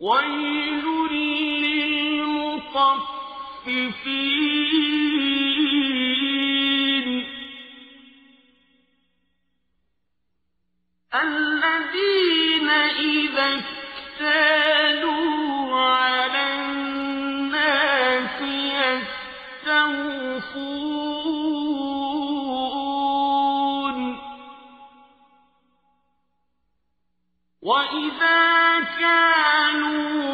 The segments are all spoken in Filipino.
ويل للمطففين. الذين إذا اكتالوا على الناس يستوفون. وإذا كان كانوا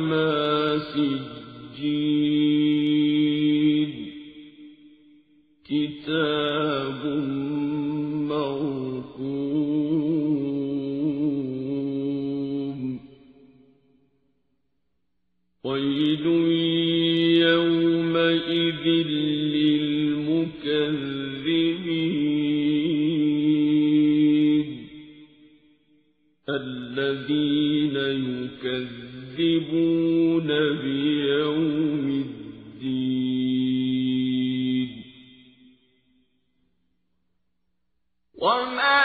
كما سجين. وما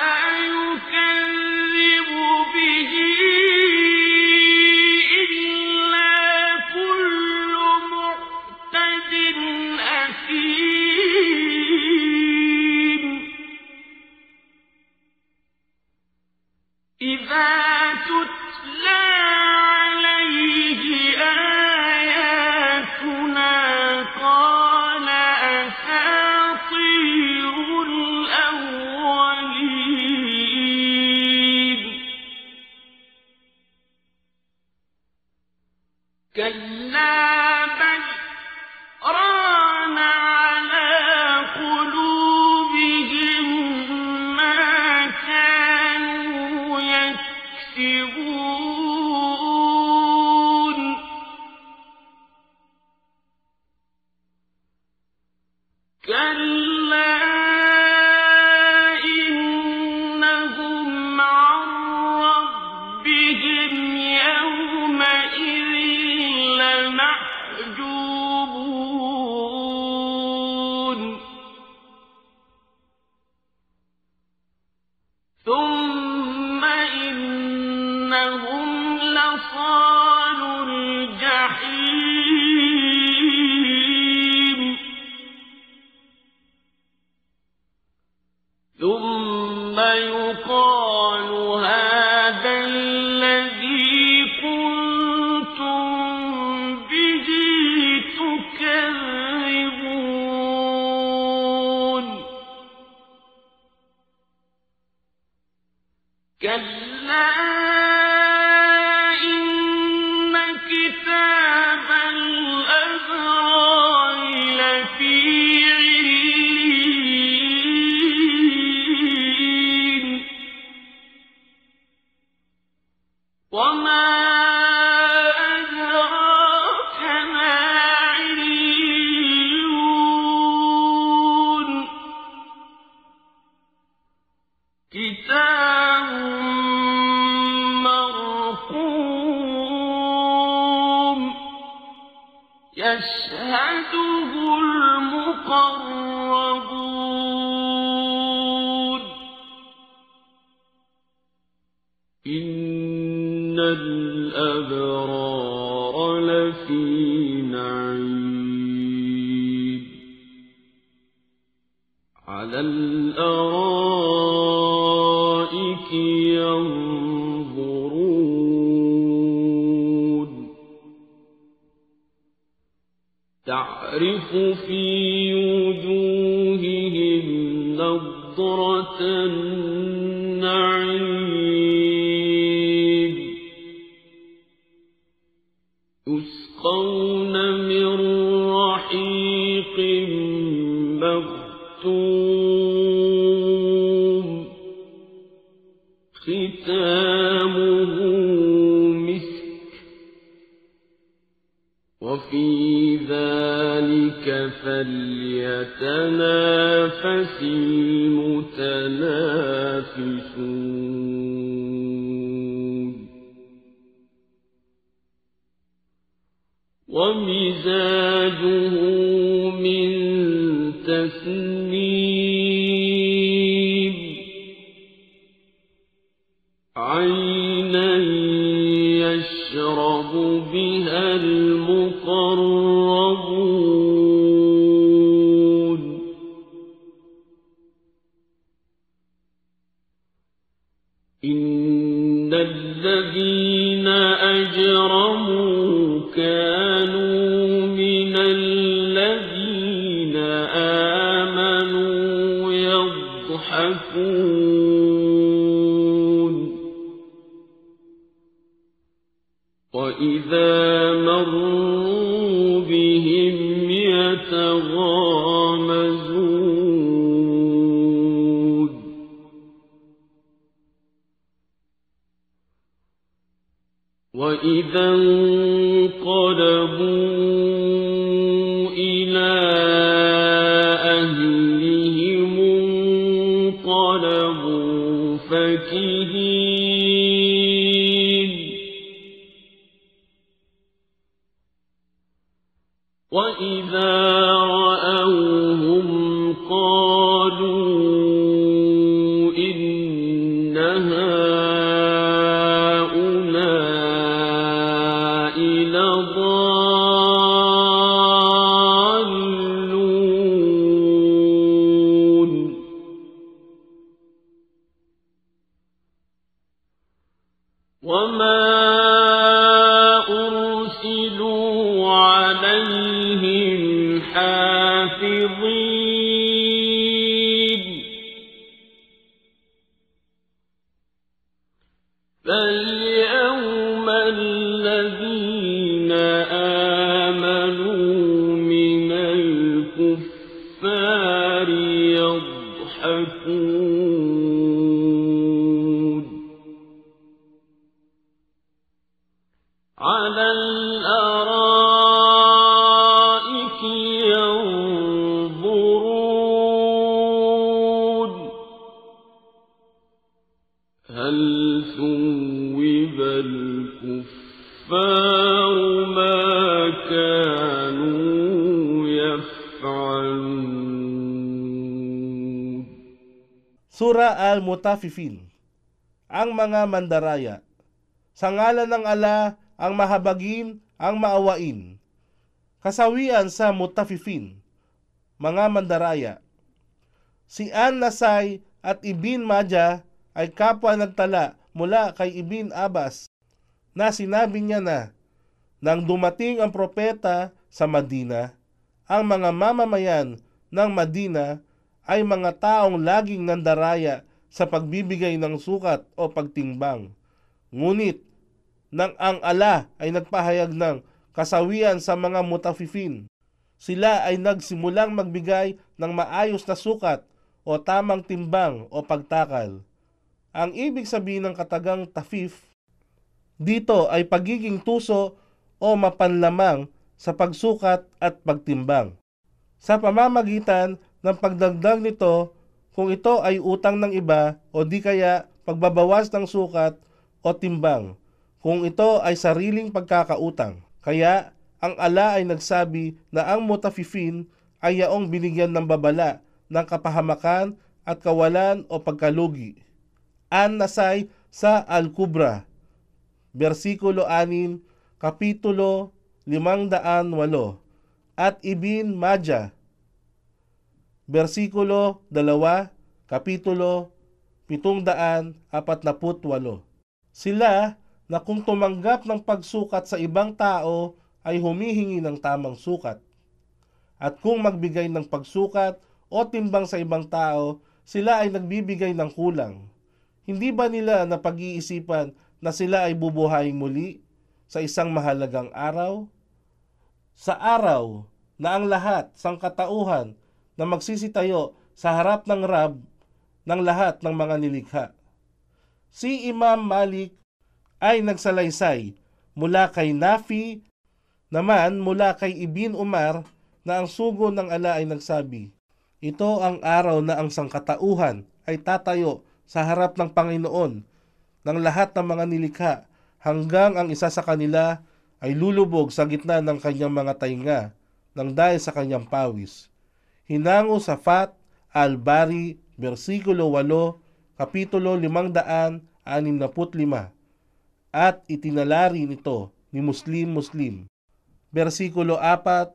يشهده تعرف في وجوههم نضرة النعيم. ذلك فليتنافس المتنافسون. ومزاجه من تسنيم الذين أجرموا كانوا من الذين آمنوا يضحكون. وإذا انقلبوا إلى أهلهم انقلبوا فكهين وإذا لضالون النار يضحكون. Al-Mutafifin Ang mga mandaraya. Sa ngalan ng ala, ang mahabagin, ang maawain. Kasawian sa Mutafifin Mga mandaraya. Si An Nasay at Ibn Maja ay kapwa nagtala mula kay Ibn Abbas na sinabi niya na nang dumating ang propeta sa Madina, ang mga mamamayan ng Madina ay mga taong laging nandaraya sa pagbibigay ng sukat o pagtimbang. Ngunit, nang ang ala ay nagpahayag ng kasawian sa mga mutafifin, sila ay nagsimulang magbigay ng maayos na sukat o tamang timbang o pagtakal. Ang ibig sabihin ng katagang tafif dito ay pagiging tuso o mapanlamang sa pagsukat at pagtimbang. Sa pamamagitan ng pagdagdag nito kung ito ay utang ng iba o di kaya pagbabawas ng sukat o timbang kung ito ay sariling pagkakautang. Kaya ang ala ay nagsabi na ang mutafifin ay yaong binigyan ng babala ng kapahamakan at kawalan o pagkalugi. An Nasay sa Al-Kubra, versikulo 6, kapitulo limangdaan walo at Ibin Madya, versikulo 2, kapitulo 748. Sila na kung tumanggap ng pagsukat sa ibang tao ay humihingi ng tamang sukat. At kung magbigay ng pagsukat o timbang sa ibang tao, sila ay nagbibigay ng kulang. Hindi ba nila napag-iisipan na sila ay bubuhayin muli sa isang mahalagang araw? Sa araw na ang lahat sang katauhan na magsisitayo sa harap ng Rab ng lahat ng mga nilikha. Si Imam Malik ay nagsalaysay mula kay Nafi, naman mula kay Ibn Umar na ang sugo ng ala ay nagsabi, Ito ang araw na ang sangkatauhan ay tatayo sa harap ng Panginoon ng lahat ng mga nilikha hanggang ang isa sa kanila ay lulubog sa gitna ng kanyang mga tainga nang dahil sa kanyang pawis. Hinango sa Fat al-Bari, versikulo 8, kapitulo 565, at itinalari nito ni Muslim-Muslim. Versikulo 4,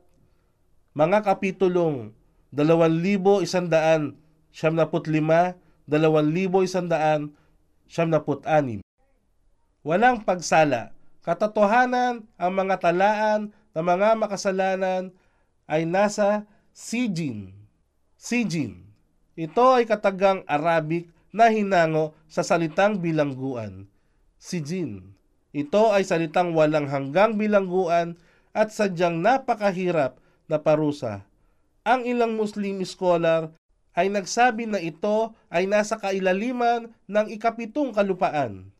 mga kapitulong 2,175, 2,176, Walang pagsala, katotohanan ang mga talaan ng mga makasalanan ay nasa Sijin. Sijin. Ito ay katagang Arabic na hinango sa salitang bilangguan. Sijin. Ito ay salitang walang hanggang bilangguan at sadyang napakahirap na parusa. Ang ilang Muslim scholar ay nagsabi na ito ay nasa kailaliman ng ikapitong kalupaan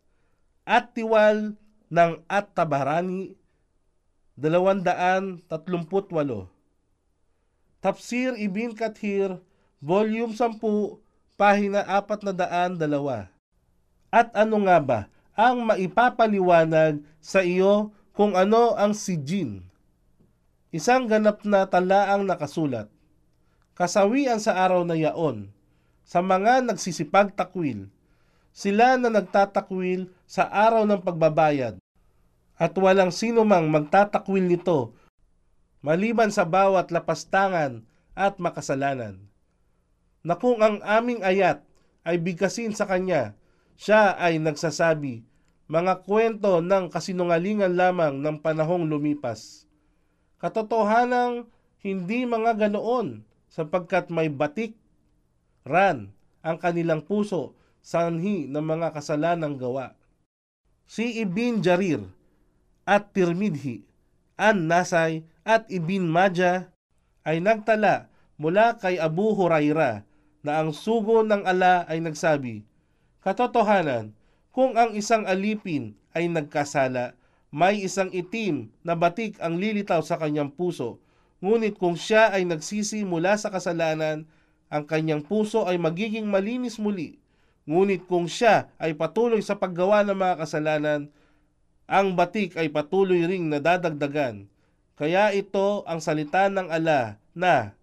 at tiwal ng At-Tabarani 238. Tafsir Ibn Kathir, Volume 10, pahina 402. At ano nga ba ang maipapaliwanag sa iyo kung ano ang sijin? Isang ganap na talaang nakasulat. Kasawian sa araw na yaon, sa mga nagsisipag takwil, sila na nagtatakwil sa araw ng pagbabayad, at walang sino mang magtatakwil nito maliban sa bawat lapastangan at makasalanan. Na kung ang aming ayat ay bigkasin sa kanya, siya ay nagsasabi, mga kwento ng kasinungalingan lamang ng panahong lumipas. Katotohanang hindi mga ganoon sapagkat may batik, ran, ang kanilang puso sanhi ng mga kasalanang gawa. Si Ibn Jarir at Tirmidhi, An Nasay at Ibn Majah ay nagtala mula kay Abu Huraira na ang sugo ng ala ay nagsabi, Katotohanan, kung ang isang alipin ay nagkasala, may isang itim na batik ang lilitaw sa kanyang puso. Ngunit kung siya ay nagsisi mula sa kasalanan, ang kanyang puso ay magiging malinis muli. Ngunit kung siya ay patuloy sa paggawa ng mga kasalanan, ang batik ay patuloy ring nadadagdagan. Kaya ito ang salita ng ala na,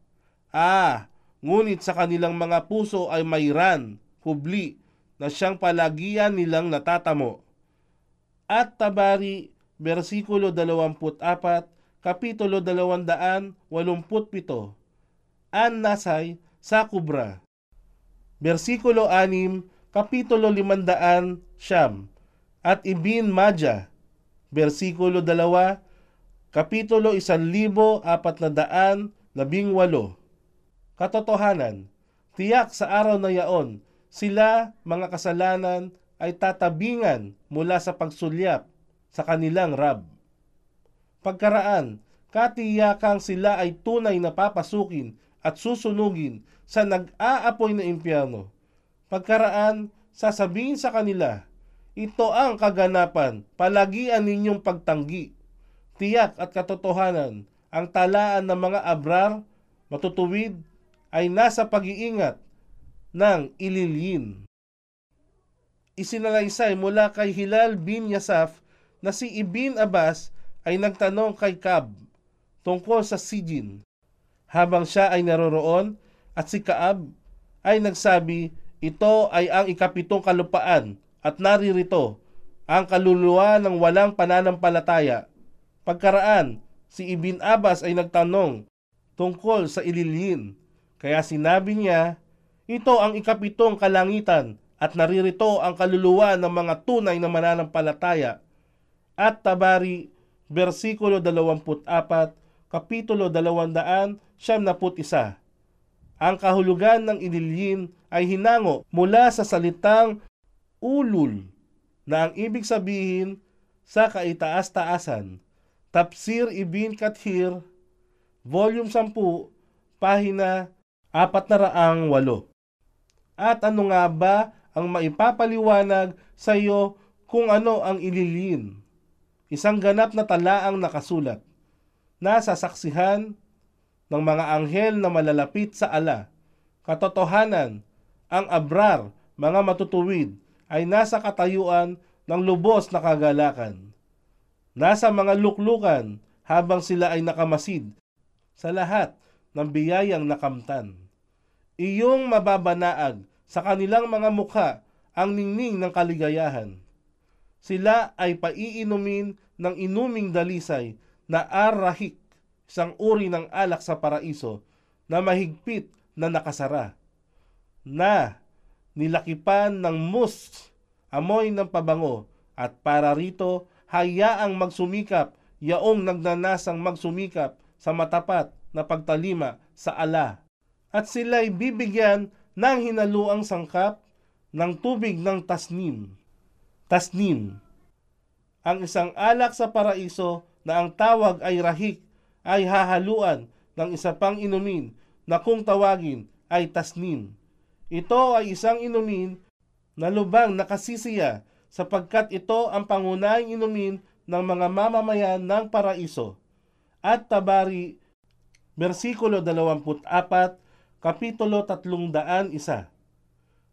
Ah, ngunit sa kanilang mga puso ay mayran, hubli, na siyang palagian nilang natatamo. At Tabari, versikulo 24, kapitulo 287, An Nasay sa Kubra. Versikulo 6, kapitulo 500, Siyam, at Ibin Madya, versikulo 2, Kapitulo 1418 Katotohanan, tiyak sa araw na yaon, sila, mga kasalanan, ay tatabingan mula sa pagsulyap sa kanilang Rab. Pagkaraan, katiyakang sila ay tunay na papasukin at susunugin sa nag-aapoy na impyerno. Pagkaraan, sasabihin sa kanila, ito ang kaganapan, palagian ninyong pagtanggi tiyak at katotohanan, ang talaan ng mga abrar, matutuwid, ay nasa pag-iingat ng ililyin. Isinalaysay mula kay Hilal bin Yasaf na si Ibn Abbas ay nagtanong kay Kab tungkol sa Sijin. Habang siya ay naroroon at si Kaab ay nagsabi, ito ay ang ikapitong kalupaan at naririto ang kaluluwa ng walang pananampalataya Pagkaraan, si Ibn Abbas ay nagtanong tungkol sa ililin. Kaya sinabi niya, ito ang ikapitong kalangitan at naririto ang kaluluwa ng mga tunay na mananampalataya. At Tabari, versikulo 24, kapitulo 200, siyam isa. Ang kahulugan ng inilyin ay hinango mula sa salitang ulul na ang ibig sabihin sa kaitaas-taasan. Tafsir Ibn Kathir, Volume 10, Pahina 408. At ano nga ba ang maipapaliwanag sa iyo kung ano ang ililin? Isang ganap na talaang nakasulat na sasaksihan ng mga anghel na malalapit sa ala. Katotohanan, ang abrar, mga matutuwid, ay nasa katayuan ng lubos na kagalakan. Nasa mga luklukan habang sila ay nakamasid sa lahat ng biyayang nakamtan. Iyong mababanaag sa kanilang mga mukha ang ningning ng kaligayahan. Sila ay paiinumin ng inuming dalisay na arahik isang uri ng alak sa paraiso na mahigpit na nakasara, na nilakipan ng mus, amoy ng pabango, at para rito hayaang magsumikap yaong nagnanasang magsumikap sa matapat na pagtalima sa ala. At sila'y bibigyan ng hinaluang sangkap ng tubig ng tasnim. Tasnim. Ang isang alak sa paraiso na ang tawag ay rahik ay hahaluan ng isa pang inumin na kung tawagin ay tasnim. Ito ay isang inumin na lubang nakasisiya sapagkat ito ang pangunahing inumin ng mga mamamayan ng paraiso. At Tabari, versikulo 24, kapitulo 301.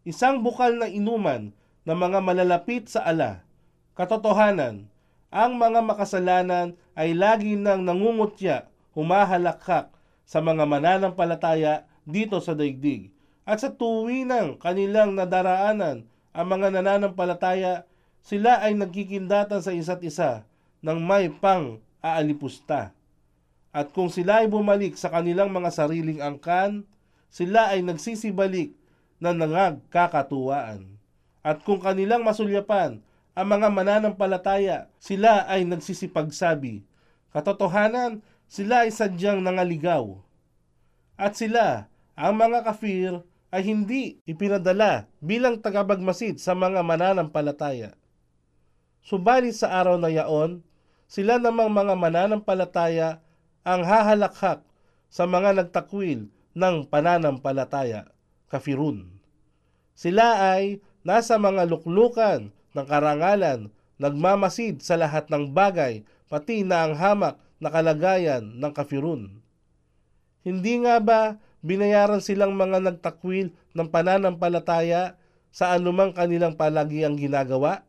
Isang bukal na inuman ng mga malalapit sa ala. Katotohanan, ang mga makasalanan ay lagi nang nangungutya, humahalakhak sa mga mananampalataya dito sa daigdig. At sa tuwi ng kanilang nadaraanan ang mga nananampalataya, sila ay nagkikindatan sa isa't isa ng may pang aalipusta. At kung sila ay bumalik sa kanilang mga sariling angkan, sila ay nagsisibalik na nangagkakatuwaan. At kung kanilang masulyapan ang mga mananampalataya, sila ay nagsisipagsabi. Katotohanan, sila ay sadyang nangaligaw. At sila, ang mga kafir, ay hindi ipinadala bilang tagabagmasid sa mga mananampalataya. Subalit sa araw na yaon, sila namang mga mananampalataya ang hahalakhak sa mga nagtakwil ng pananampalataya, kafirun. Sila ay nasa mga luklukan ng karangalan, nagmamasid sa lahat ng bagay, pati na ang hamak na kalagayan ng kafirun. Hindi nga ba binayaran silang mga nagtakwil ng pananampalataya sa anumang kanilang palagiang ginagawa?